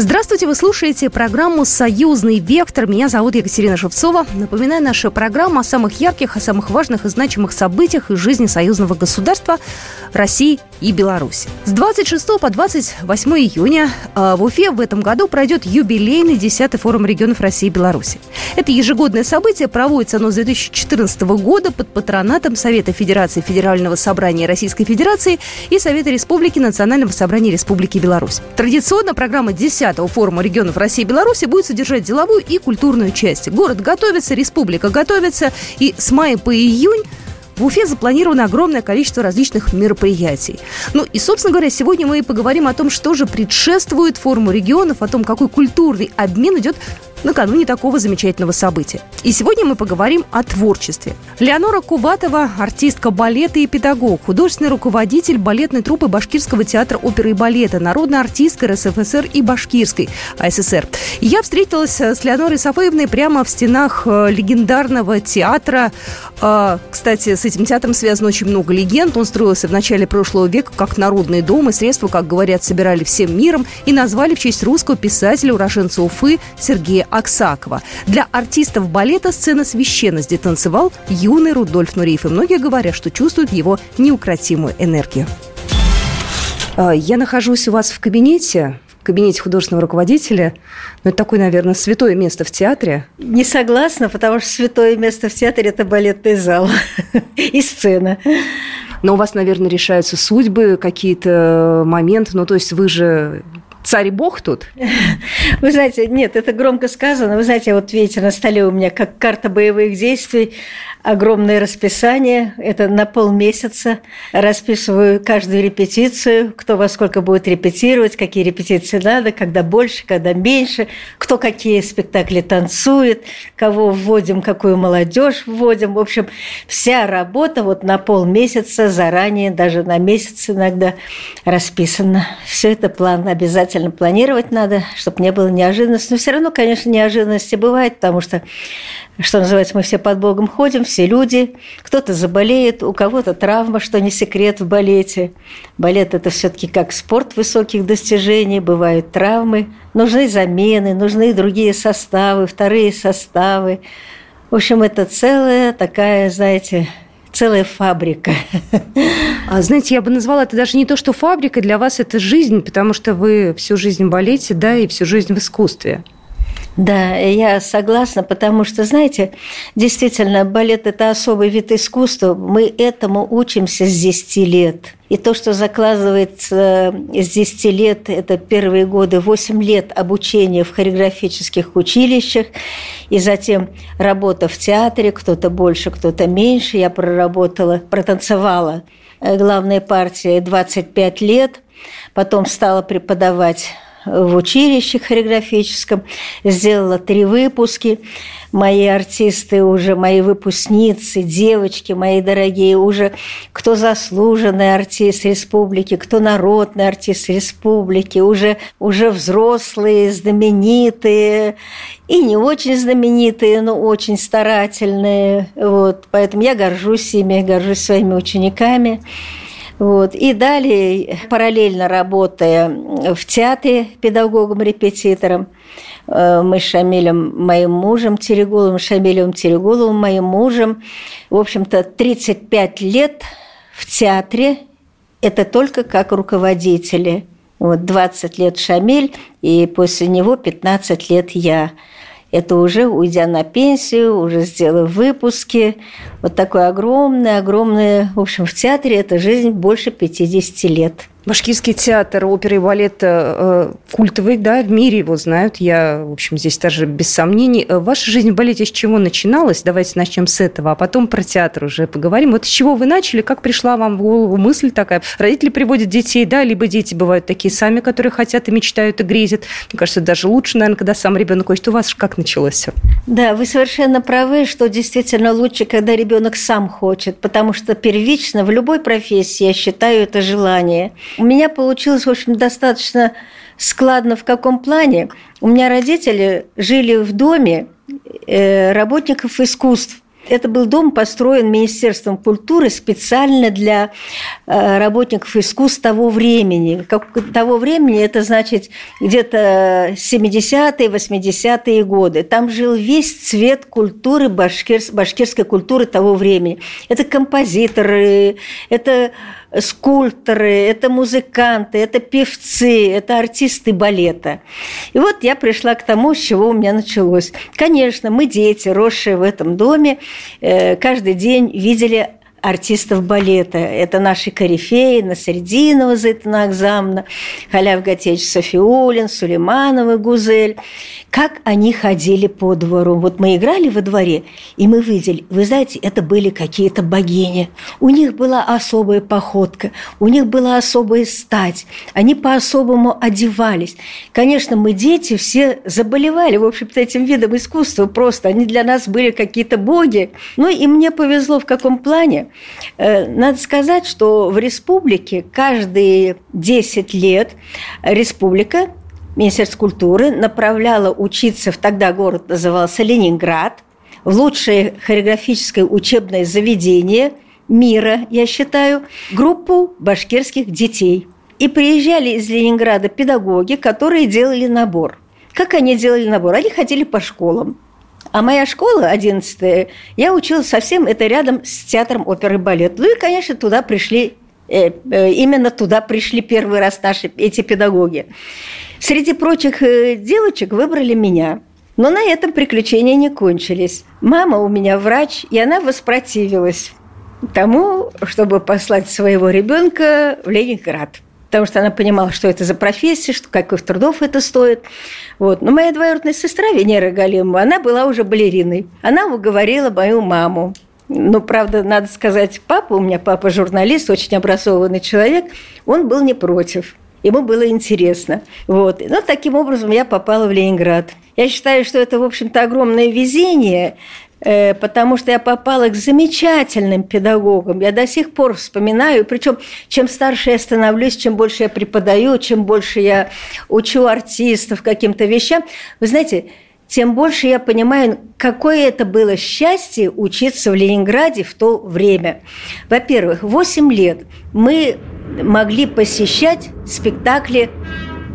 Здравствуйте, вы слушаете программу «Союзный вектор». Меня зовут Екатерина Шевцова. Напоминаю, наша программа о самых ярких, о самых важных и значимых событиях из жизни союзного государства России и Беларуси. С 26 по 28 июня э, в Уфе в этом году пройдет юбилейный 10-й форум регионов России и Беларуси. Это ежегодное событие, проводится оно с 2014 года под патронатом Совета Федерации Федерального собрания Российской Федерации и Совета Республики Национального собрания Республики Беларусь. Традиционно программа 10 10-го форума регионов России и Беларуси будет содержать деловую и культурную часть. Город готовится, республика готовится, и с мая по июнь в Уфе запланировано огромное количество различных мероприятий. Ну и, собственно говоря, сегодня мы поговорим о том, что же предшествует форуму регионов, о том, какой культурный обмен идет накануне такого замечательного события. И сегодня мы поговорим о творчестве. Леонора Кубатова – артистка балета и педагог, художественный руководитель балетной труппы Башкирского театра оперы и балета, народная артистка РСФСР и Башкирской АССР. Я встретилась с Леонорой Сафаевной прямо в стенах э, легендарного театра. А, кстати, с этим театром связано очень много легенд. Он строился в начале прошлого века как народный дом, и средства, как говорят, собирали всем миром и назвали в честь русского писателя, уроженца Уфы Сергея Аксакова. Для артистов балета сцена священности танцевал юный Рудольф Нуриев. И многие говорят, что чувствуют его неукротимую энергию. А, я нахожусь у вас в кабинете, в кабинете художественного руководителя. Ну, это такое, наверное, святое место в театре. Не согласна, потому что святое место в театре – это балетный зал и сцена. Но у вас, наверное, решаются судьбы, какие-то моменты. Ну, то есть вы же царь бог тут? Вы знаете, нет, это громко сказано. Вы знаете, вот видите, на столе у меня как карта боевых действий огромное расписание. Это на полмесяца. Расписываю каждую репетицию, кто во сколько будет репетировать, какие репетиции надо, когда больше, когда меньше, кто какие спектакли танцует, кого вводим, какую молодежь вводим. В общем, вся работа вот на полмесяца заранее, даже на месяц иногда расписана. Все это план обязательно планировать надо, чтобы не было неожиданности. Но все равно, конечно, неожиданности бывает, потому что что называется, мы все под Богом ходим, все люди. Кто-то заболеет, у кого-то травма, что не секрет в балете. Балет – это все таки как спорт высоких достижений, бывают травмы. Нужны замены, нужны другие составы, вторые составы. В общем, это целая такая, знаете, целая фабрика. А, знаете, я бы назвала это даже не то, что фабрика, для вас это жизнь, потому что вы всю жизнь болеете, да, и всю жизнь в искусстве. Да, я согласна, потому что, знаете, действительно, балет – это особый вид искусства. Мы этому учимся с 10 лет. И то, что закладывается с 10 лет, это первые годы, 8 лет обучения в хореографических училищах, и затем работа в театре, кто-то больше, кто-то меньше. Я проработала, протанцевала э, главной партии 25 лет, потом стала преподавать в училище хореографическом, сделала три выпуски. Мои артисты уже, мои выпускницы, девочки мои дорогие, уже кто заслуженный артист республики, кто народный артист республики, уже, уже взрослые, знаменитые и не очень знаменитые, но очень старательные. Вот. Поэтому я горжусь ими, горжусь своими учениками. Вот. И далее, параллельно работая в театре педагогом-репетитором, э, мы с Шамилем, моим мужем Терегуловым, Шамилем Терегуловым, моим мужем, в общем-то, 35 лет в театре, это только как руководители. Вот 20 лет Шамиль, и после него 15 лет я это уже уйдя на пенсию, уже сделав выпуски. Вот такое огромное, огромное, в общем, в театре это жизнь больше 50 лет. Башкирский театр оперы и балета э, культовый, да, в мире его знают. Я, в общем, здесь даже без сомнений. Э, ваша жизнь в балете с чего начиналась? Давайте начнем с этого, а потом про театр уже поговорим. Вот с чего вы начали? Как пришла вам в голову мысль такая? Родители приводят детей, да, либо дети бывают такие сами, которые хотят и мечтают, и грезят. Мне кажется, даже лучше, наверное, когда сам ребенок хочет. У вас как началось все? Да, вы совершенно правы, что действительно лучше, когда ребенок сам хочет, потому что первично в любой профессии, я считаю, это желание – у меня получилось, в общем, достаточно складно в каком плане. У меня родители жили в доме э, работников искусств. Это был дом, построен Министерством культуры специально для э, работников искусств того времени. Как того времени, это значит где-то 70-е, 80-е годы. Там жил весь цвет культуры, башкир, башкирской культуры того времени. Это композиторы, это скульпторы, это музыканты, это певцы, это артисты балета. И вот я пришла к тому, с чего у меня началось. Конечно, мы дети, росшие в этом доме, э, каждый день видели артистов балета. Это наши корифеи, Насрединова, Зайтана Акзамна, Халяв Гатеч Софиулин, Сулейманова, Гузель. Как они ходили по двору. Вот мы играли во дворе, и мы видели, вы знаете, это были какие-то богини. У них была особая походка, у них была особая стать. Они по-особому одевались. Конечно, мы, дети, все заболевали, в общем-то, этим видом искусства просто. Они для нас были какие-то боги. Ну, и мне повезло в каком плане. Э, надо сказать, что в республике каждые 10 лет республика, Министерство культуры направляла учиться, в тогда город назывался Ленинград, в лучшее хореографическое учебное заведение мира, я считаю, группу башкирских детей. И приезжали из Ленинграда педагоги, которые делали набор. Как они делали набор? Они ходили по школам. А моя школа, 11 я училась совсем, это рядом с театром оперы и балет. Ну и, конечно, туда пришли, э, э, именно туда пришли первый раз наши эти педагоги. Среди прочих э, девочек выбрали меня. Но на этом приключения не кончились. Мама у меня врач, и она воспротивилась тому, чтобы послать своего ребенка в Ленинград потому что она понимала, что это за профессия, что каких трудов это стоит. Вот. Но моя двоюродная сестра Венера Галимова, она была уже балериной. Она уговорила мою маму. Ну, правда, надо сказать, папа, у меня папа журналист, очень образованный человек, он был не против. Ему было интересно. Вот. Ну, таким образом я попала в Ленинград. Я считаю, что это, в общем-то, огромное везение, потому что я попала к замечательным педагогам. Я до сих пор вспоминаю, причем чем старше я становлюсь, чем больше я преподаю, чем больше я учу артистов каким-то вещам, вы знаете, тем больше я понимаю, какое это было счастье учиться в Ленинграде в то время. Во-первых, 8 лет мы могли посещать спектакли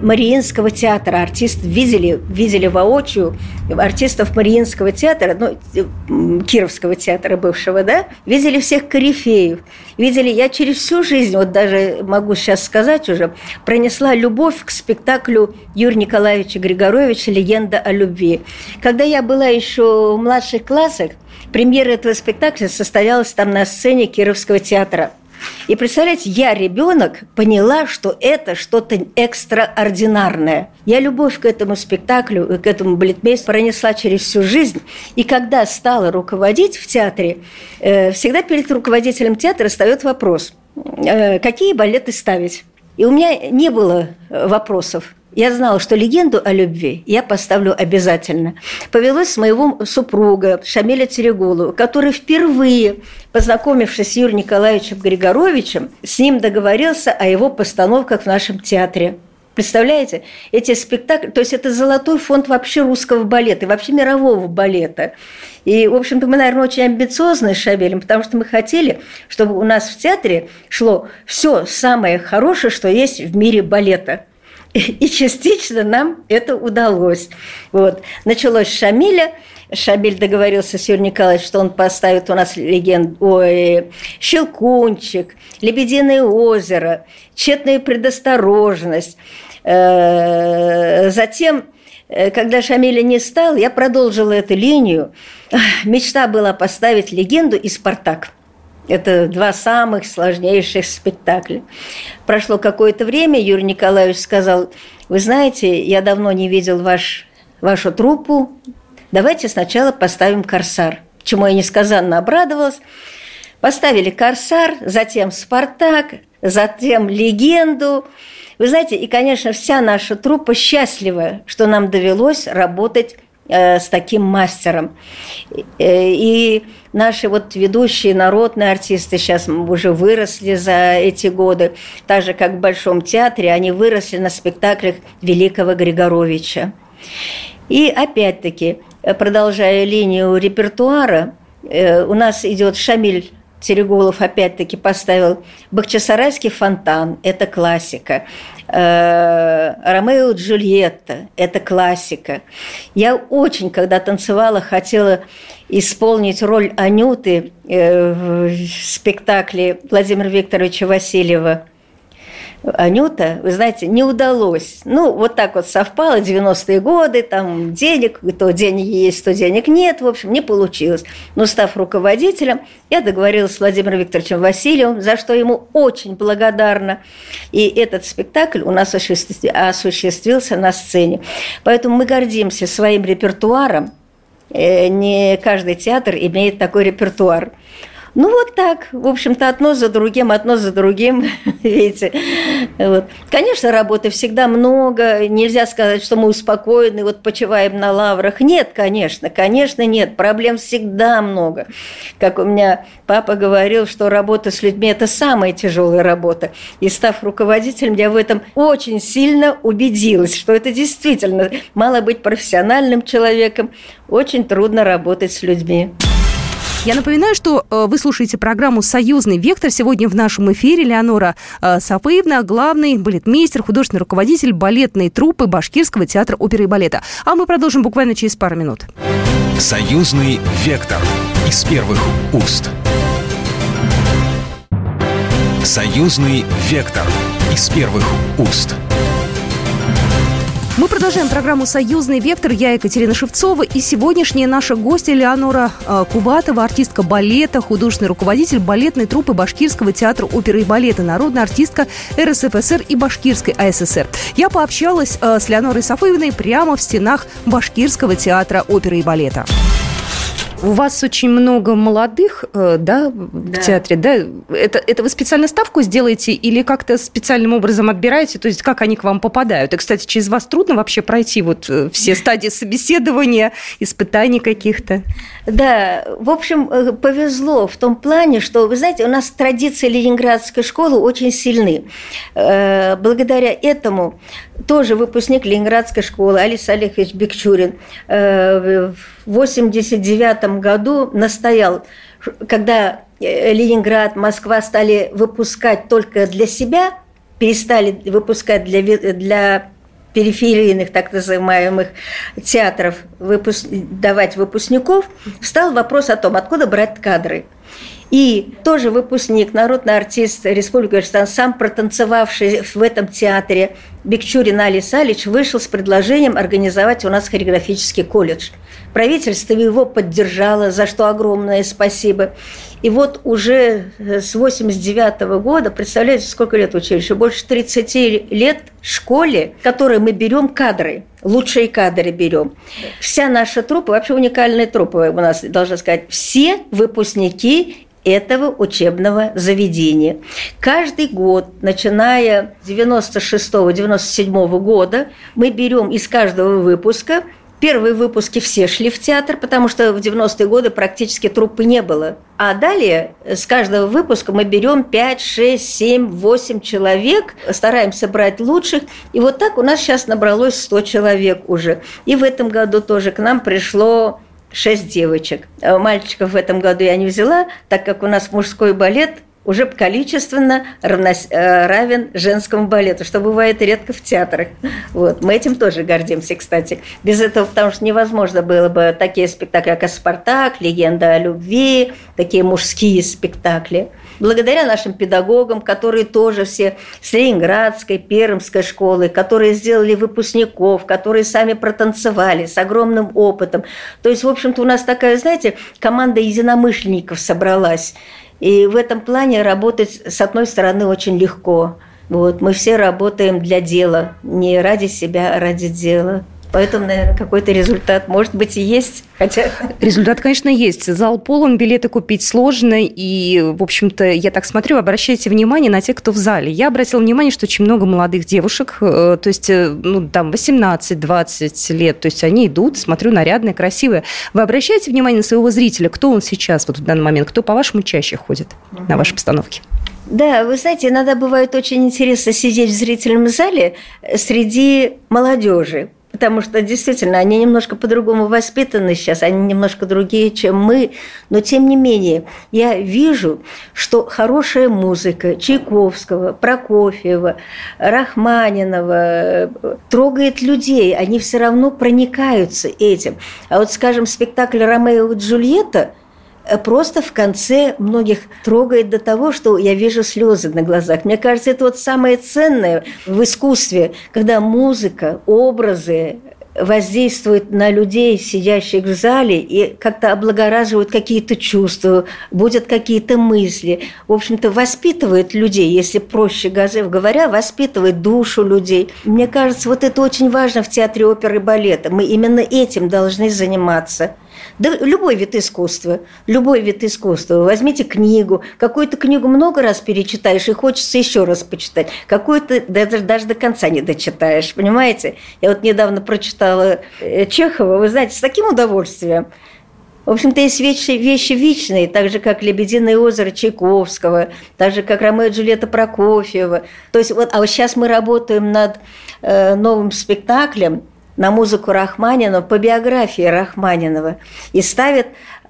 Мариинского театра. Артист видели, видели воочию артистов Мариинского театра, ну, Кировского театра бывшего, да, видели всех корифеев. Видели, я через всю жизнь, вот даже могу сейчас сказать уже, пронесла любовь к спектаклю Юрия Николаевича Григоровича «Легенда о любви». Когда я была еще в младших классах, премьера этого спектакля состоялась там на сцене Кировского театра – и представляете, я, ребенок, поняла, что это что-то экстраординарное. Я любовь к этому спектаклю, к этому балетмейстеру пронесла через всю жизнь. И когда стала руководить в театре, э, всегда перед руководителем театра встает вопрос, э, какие балеты ставить. И у меня не было вопросов. Я знала, что легенду о любви я поставлю обязательно. Повелось с моего супруга Шамиля Терегулова, который впервые, познакомившись с Юрием Николаевичем Григоровичем, с ним договорился о его постановках в нашем театре. Представляете, эти спектакли, то есть это золотой фонд вообще русского балета вообще мирового балета. И, в общем-то, мы, наверное, очень амбициозны с Шабелем, потому что мы хотели, чтобы у нас в театре шло все самое хорошее, что есть в мире балета – и частично нам это удалось. Вот. Началось с Шамиля. Шабель договорился с Юрием Николаевичем, что он поставит у нас легенд, ой, «Щелкунчик», «Лебединое озеро», «Тщетная предосторожность». Э, затем, э, когда Шамиля не стал, я продолжила эту линию. Мечта была поставить легенду и «Спартак». Это два самых сложнейших спектакля. Прошло какое-то время, Юрий Николаевич сказал, вы знаете, я давно не видел ваш, вашу труппу, давайте сначала поставим «Корсар», чему я несказанно обрадовалась. Поставили «Корсар», затем «Спартак», затем «Легенду». Вы знаете, и, конечно, вся наша труппа счастлива, что нам довелось работать с таким мастером. Э, и наши вот ведущие народные артисты сейчас уже выросли за эти годы, так же, как в Большом театре, они выросли на спектаклях Великого Григоровича. И опять-таки, продолжая линию репертуара, Э, у нас идет Шамиль Терегулов опять-таки поставил Бахчисарайский фонтан, это классика. Э, Ромео и Джульетта, это классика. Я очень, когда танцевала, хотела исполнить роль Анюты э, в спектакле Владимира Викторовича Васильева Анюта, вы знаете, не удалось. Ну, вот так вот совпало, 90-е годы, там денег, то денег есть, то денег нет, в общем, не получилось. Но став руководителем, я договорилась с Владимиром Викторовичем Васильевым, за что ему очень благодарна. И этот спектакль у нас осуществился на сцене. Поэтому мы гордимся своим репертуаром. Э, не каждый театр имеет такой репертуар. Ну, вот так, в общем-то, одно за другим, одно за другим, видите. Вот. Конечно, работы всегда много, нельзя сказать, что мы успокоены, вот почиваем на лаврах. Нет, конечно, конечно, нет, проблем всегда много. Как у меня папа говорил, что работа с людьми – это самая тяжелая работа. И став руководителем, я в этом очень сильно убедилась, что это действительно мало быть профессиональным человеком, очень трудно работать с людьми. Я напоминаю, что э, вы слушаете программу «Союзный вектор». Сегодня в нашем эфире Леонора э, Сафаевна, главный балетмейстер, художественный руководитель балетной труппы Башкирского театра оперы и балета. А мы продолжим буквально через пару минут. «Союзный вектор» из первых уст. «Союзный вектор» из первых уст. Мы продолжаем программу «Союзный вектор». Я Екатерина Шевцова. И сегодняшняя наша гостья Леонора э, Кубатова, артистка балета, художественный руководитель балетной труппы Башкирского театра оперы и балета, народная артистка РСФСР и Башкирской АССР. Я пообщалась э, с Леонорой Сафоевной прямо в стенах Башкирского театра оперы и балета. У вас очень много молодых, э, да, да. в театре, да? Это, это вы специально ставку сделаете или как-то специальным образом отбираете? То есть как они к вам попадают? И, кстати, через вас трудно вообще пройти вот э, все стадии собеседования, испытаний каких-то? Да, в общем, э, повезло в том плане, что, вы знаете, у нас традиции Ленинградской школы очень сильны. Благодаря этому тоже выпускник Ленинградской школы Алис Олегович Бекчурин в 1989 году настоял, когда э, Ленинград, Москва стали выпускать только для себя, перестали выпускать для, для периферийных так называемых театров выпуск... давать выпускников, встал вопрос о том, откуда брать кадры. И тоже выпускник, народный артист Республики Казахстан, сам протанцевавший в этом театре Бекчурин Али Салич, вышел с предложением организовать у нас хореографический колледж. Правительство его поддержало, за что огромное спасибо. И вот уже с 89 -го года, представляете, сколько лет училищу? Больше 30 лет школе, в которой мы берем кадры, лучшие кадры берем. Вся наша труппа, вообще уникальная труппа у нас, должна сказать, все выпускники этого учебного заведения. Каждый год, начиная с 96-97 года, мы берем из каждого выпуска Первые выпуски все шли в театр, потому что в 90-е годы практически труппы не было. А далее с каждого выпуска мы берем 5, 6, 7, 8 человек, стараемся брать лучших. И вот так у нас сейчас набралось 100 человек уже. И в этом году тоже к нам пришло шесть девочек. Э, мальчиков в этом году я не взяла, так как у нас мужской балет уже количественно равнос... Э, равен женскому балету, что бывает редко в театрах. Вот. Мы этим тоже гордимся, кстати. Без этого, потому что невозможно было бы такие спектакли, как «Спартак», «Легенда о любви», такие мужские спектакли – благодаря нашим педагогам, которые тоже все с Ленинградской, Пермской школы, которые сделали выпускников, которые сами протанцевали с огромным опытом. То есть, в общем-то, у нас такая, знаете, команда единомышленников собралась. И в этом плане работать, с одной стороны, очень легко. Вот, мы все работаем для дела, не ради себя, а ради дела. Поэтому, наверное, какой-то результат, может быть, и есть. Хотя... Результат, конечно, есть. Зал полон, билеты купить сложно. И, в общем-то, я так смотрю, обращайте внимание на тех, кто в зале. Я обратила внимание, что очень много молодых девушек, э, то есть, э, ну, там, 18-20 лет. То есть, они идут, смотрю, нарядные, красивые. Вы обращаете внимание на своего зрителя? Кто он сейчас, вот в данный момент? Кто, по-вашему, чаще ходит угу. на ваши постановки? Да, вы знаете, иногда бывает очень интересно сидеть в зрительном зале среди молодежи потому что действительно они немножко по-другому воспитаны сейчас, они немножко другие, чем мы, но тем не менее я вижу, что хорошая музыка Чайковского, Прокофьева, Рахманинова трогает людей, они все равно проникаются этим. А вот, скажем, спектакль «Ромео и Джульетта» – Э, просто в конце многих трогает до того, что я вижу слезы на глазах. Мне кажется, это вот самое ценное в искусстве, когда музыка, образы воздействуют на людей, сидящих в зале, и как-то облагораживают какие-то чувства, будут какие-то мысли. В общем-то, воспитывает людей, если проще говоря, воспитывает душу людей. Мне кажется, вот это очень важно в театре оперы и балета. Мы именно этим должны заниматься – да любой вид искусства, любой вид искусства. Возьмите книгу, какую-то книгу много раз перечитаешь, и хочется еще раз почитать. Какую-то даже, даже до конца не дочитаешь, понимаете? Я вот недавно прочитала э, Чехова, вы знаете, с таким удовольствием. В общем-то, есть вещи, вещи вечные, так же, как «Лебединое озеро» Чайковского, так же, как «Ромео и Джульетта» Прокофьева. То есть, вот, а вот сейчас мы работаем над э, новым спектаклем – на музыку Рахманинова по биографии Рахманинова и ставит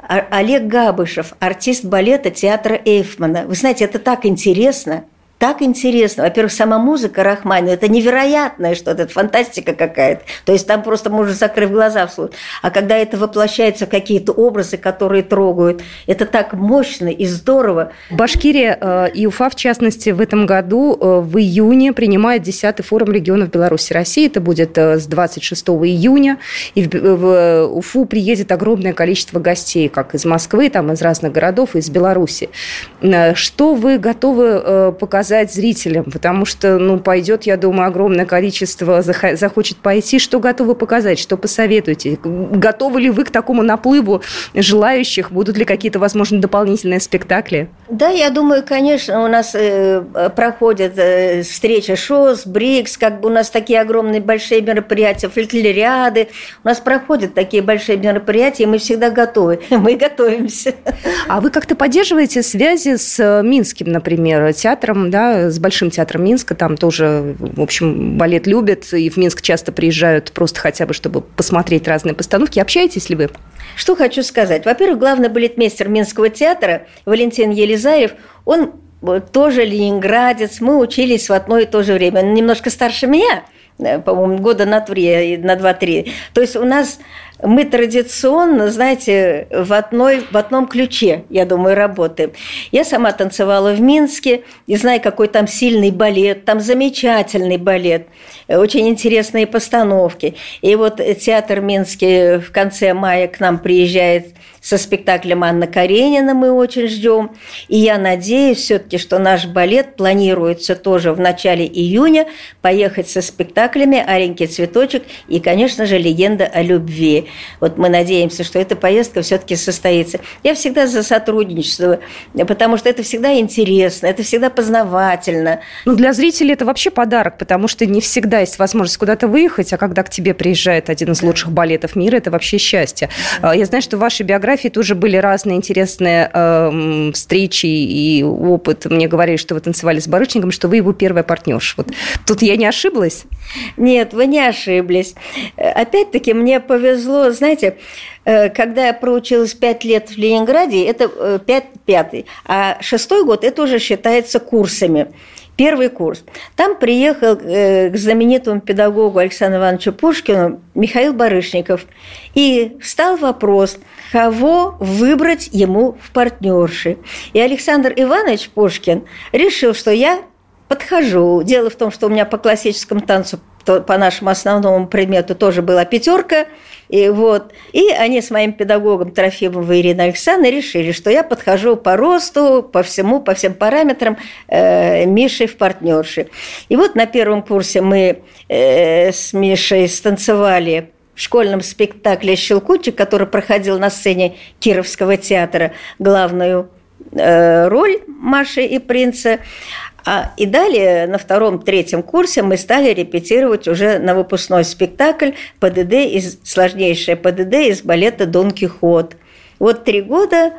Олег Габышев, артист балета театра Эйфмана. Вы знаете, это так интересно – так интересно. Во-первых, сама музыка Рахманина – это невероятное что-то, это фантастика какая-то. То есть там просто можно закрыв глаза вслушать. А когда это воплощается в какие-то образы, которые трогают, это так мощно и здорово. Башкирия э, и Уфа, в частности, в этом году э, в июне принимает 10-й форум регионов Беларуси России. Это будет э, с 26 июня. И в Уфу приедет огромное количество гостей, как из Москвы, там из разных городов, из Беларуси. Что вы готовы показать показать зрителям, потому что, ну, пойдет, я думаю, огромное количество захочет пойти. Что готовы показать, что посоветуете? Готовы ли вы к такому наплыву желающих? Будут ли какие-то, возможно, дополнительные спектакли? Да, я думаю, конечно, у нас э, проходят э, встреча ШОС, БРИКС, как бы у нас такие огромные большие мероприятия, фольклориады, у нас проходят такие большие мероприятия, и мы всегда готовы, мы готовимся. А вы как-то поддерживаете связи с э, Минским, например, театром, да, с Большим театром Минска, там тоже, в общем, балет любят, и в Минск часто приезжают просто хотя бы, чтобы посмотреть разные постановки. Общаетесь ли вы? Что хочу сказать. Во-первых, главный балетмейстер Минского театра Валентин Елизаев, он тоже ленинградец, мы учились в одно и то же время. Он немножко старше меня, э, по-моему, года на три, на два-три. То есть у нас мы традиционно, знаете, в, одной, в одном ключе, я думаю, работаем. Я сама танцевала в Минске, и знаю, какой там сильный балет, там замечательный балет, очень интересные постановки. И вот театр Минский в конце мая к нам приезжает – со спектаклем Анна Каренина мы очень ждем. И я надеюсь все-таки, что наш балет планируется тоже в начале июня поехать со спектаклями «Аленький цветочек» и, конечно же, «Легенда о любви». Вот мы надеемся, что эта поездка все-таки состоится. Я всегда за сотрудничество, потому что это всегда интересно, это всегда познавательно. Ну, для зрителей это вообще подарок, потому что не всегда есть возможность куда-то выехать, а когда к тебе приезжает один из лучших балетов мира, это вообще счастье. А, я знаю, что в вашей биографии тоже были разные интересные э, встречи и опыт. Мне говорили, что вы танцевали с Барышником, что вы его первая партнерша. Вот тут я не ошиблась? Нет, вы не ошиблись. Опять-таки мне повезло, знаете, э, когда я проучилась пять лет в Ленинграде, это э, пять, пятый, а шестой год это уже считается курсами первый курс. Там приехал э, к знаменитому педагогу Александру Ивановичу Пушкину Михаил Барышников. И встал вопрос, кого выбрать ему в партнерши. И Александр Иванович Пушкин решил, что я подхожу. Дело в том, что у меня по классическому танцу, по нашему основному предмету тоже была пятерка – и, вот. и они с моим педагогом Трофимовой Ириной Александровной решили, что я подхожу по росту, по всему, по всем параметрам э, Миши в партнерши. И вот на первом курсе мы э, с Мишей станцевали в школьном спектакле «Щелкунчик», который проходил на сцене Кировского театра, главную роль Маши и принца. А, и далее на втором-третьем курсе мы стали репетировать уже на выпускной спектакль ПДД из сложнейшее ПДД из балета Дон Кихот. Вот три года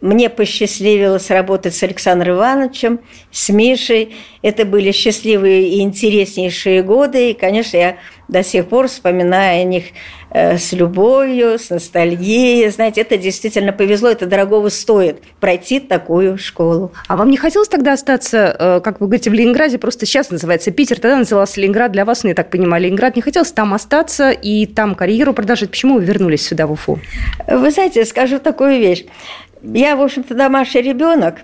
мне посчастливилось работать с Александром Ивановичем, с Мишей. Это были счастливые и интереснейшие годы. И, конечно, я до сих пор вспоминаю о них э, с любовью, с ностальгией. Знаете, это действительно повезло, это дорогого стоит пройти такую школу. А вам не хотелось тогда остаться, э, как вы говорите, в Ленинграде, просто сейчас называется Питер, тогда назывался Ленинград, для вас, ну, я так понимаю, Ленинград. Не хотелось там остаться и там карьеру продолжить? Почему вы вернулись сюда, в Уфу? Вы знаете, скажу такую вещь. Я, в общем-то, домашний ребенок,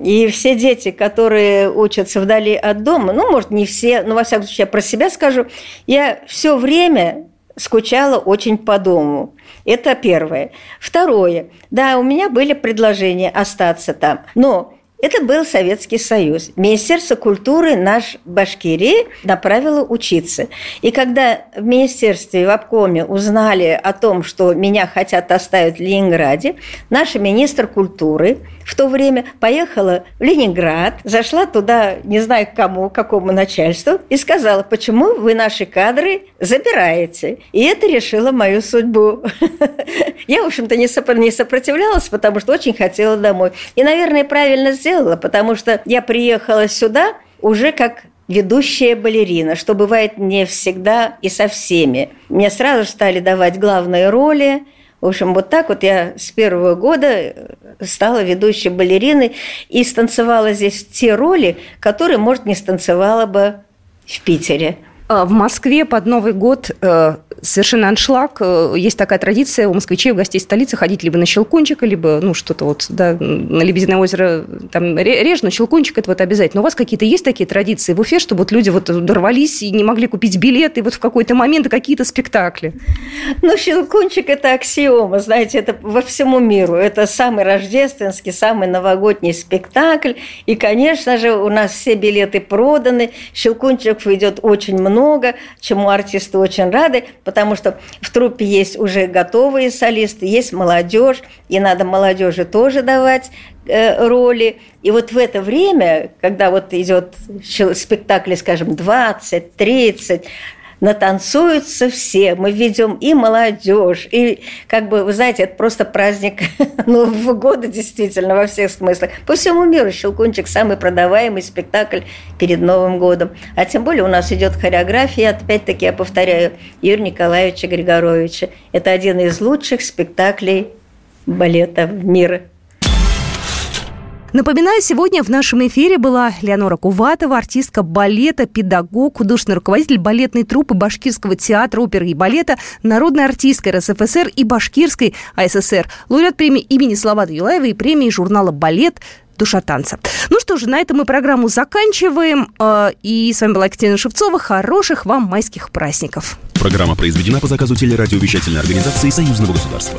и все дети, которые учатся вдали от дома, ну, может, не все, но, во всяком случае, я про себя скажу, я все время скучала очень по дому. Это первое. Второе. Да, у меня были предложения остаться там, но это был Советский Союз. Министерство культуры наш Башкирии направило учиться. И когда в министерстве, в обкоме узнали о том, что меня хотят оставить в Ленинграде, наш министр культуры в то время поехала в Ленинград, зашла туда, не знаю к кому, к какому начальству, и сказала, почему вы наши кадры забираете. И это решило мою судьбу. Я, в общем-то, не сопротивлялась, потому что очень хотела домой. И, наверное, правильно сделала сделала, потому что я приехала сюда уже как ведущая балерина, что бывает не всегда и со всеми. Мне сразу стали давать главные роли. В общем, вот так вот я с первого года стала ведущей балериной и станцевала здесь те роли, которые, может, не станцевала бы в Питере. А, в Москве под Новый год э, совершенно аншлаг. Э, есть такая традиция у москвичей, у гостей столицы ходить либо на Щелкунчик, либо, ну, что-то вот, да, на Лебединое озеро там реже, но Щелкунчик это вот обязательно. У вас какие-то есть такие традиции в Уфе, чтобы вот люди вот дорвались и не могли купить билеты вот в какой-то момент какие-то спектакли? Ну, Щелкунчик – это аксиома, знаете, это во всему миру. Это самый рождественский, самый новогодний спектакль. И, конечно же, у нас все билеты проданы. Щелкунчиков идет очень много, чему артисты очень рады, потому что в труппе есть уже готовые солисты, есть молодежь, и надо молодежи тоже давать э, роли. И вот в это время, когда вот идет спектакль, скажем, 20, 30, натанцуются все. Мы ведем и молодежь, и как бы, вы знаете, это просто праздник Нового года действительно во всех смыслах. По всему миру «Щелкунчик» – самый продаваемый спектакль перед Новым годом. А тем более у нас идет хореография, опять-таки я повторяю, Юрия Николаевича Григоровича. Это один из лучших спектаклей балета в мире. Напоминаю, сегодня в нашем эфире была Леонора Куватова, артистка балета, педагог, художественный руководитель балетной труппы Башкирского театра оперы и балета, народная артистка РСФСР и Башкирской АССР, лауреат премии имени Салавата Юлаева и премии журнала «Балет» душа танца. Ну что же, на этом мы программу заканчиваем. Э, и с вами была Екатерина Шевцова. Хороших вам майских праздников. Программа произведена по заказу телерадиовещательной организации Союзного государства.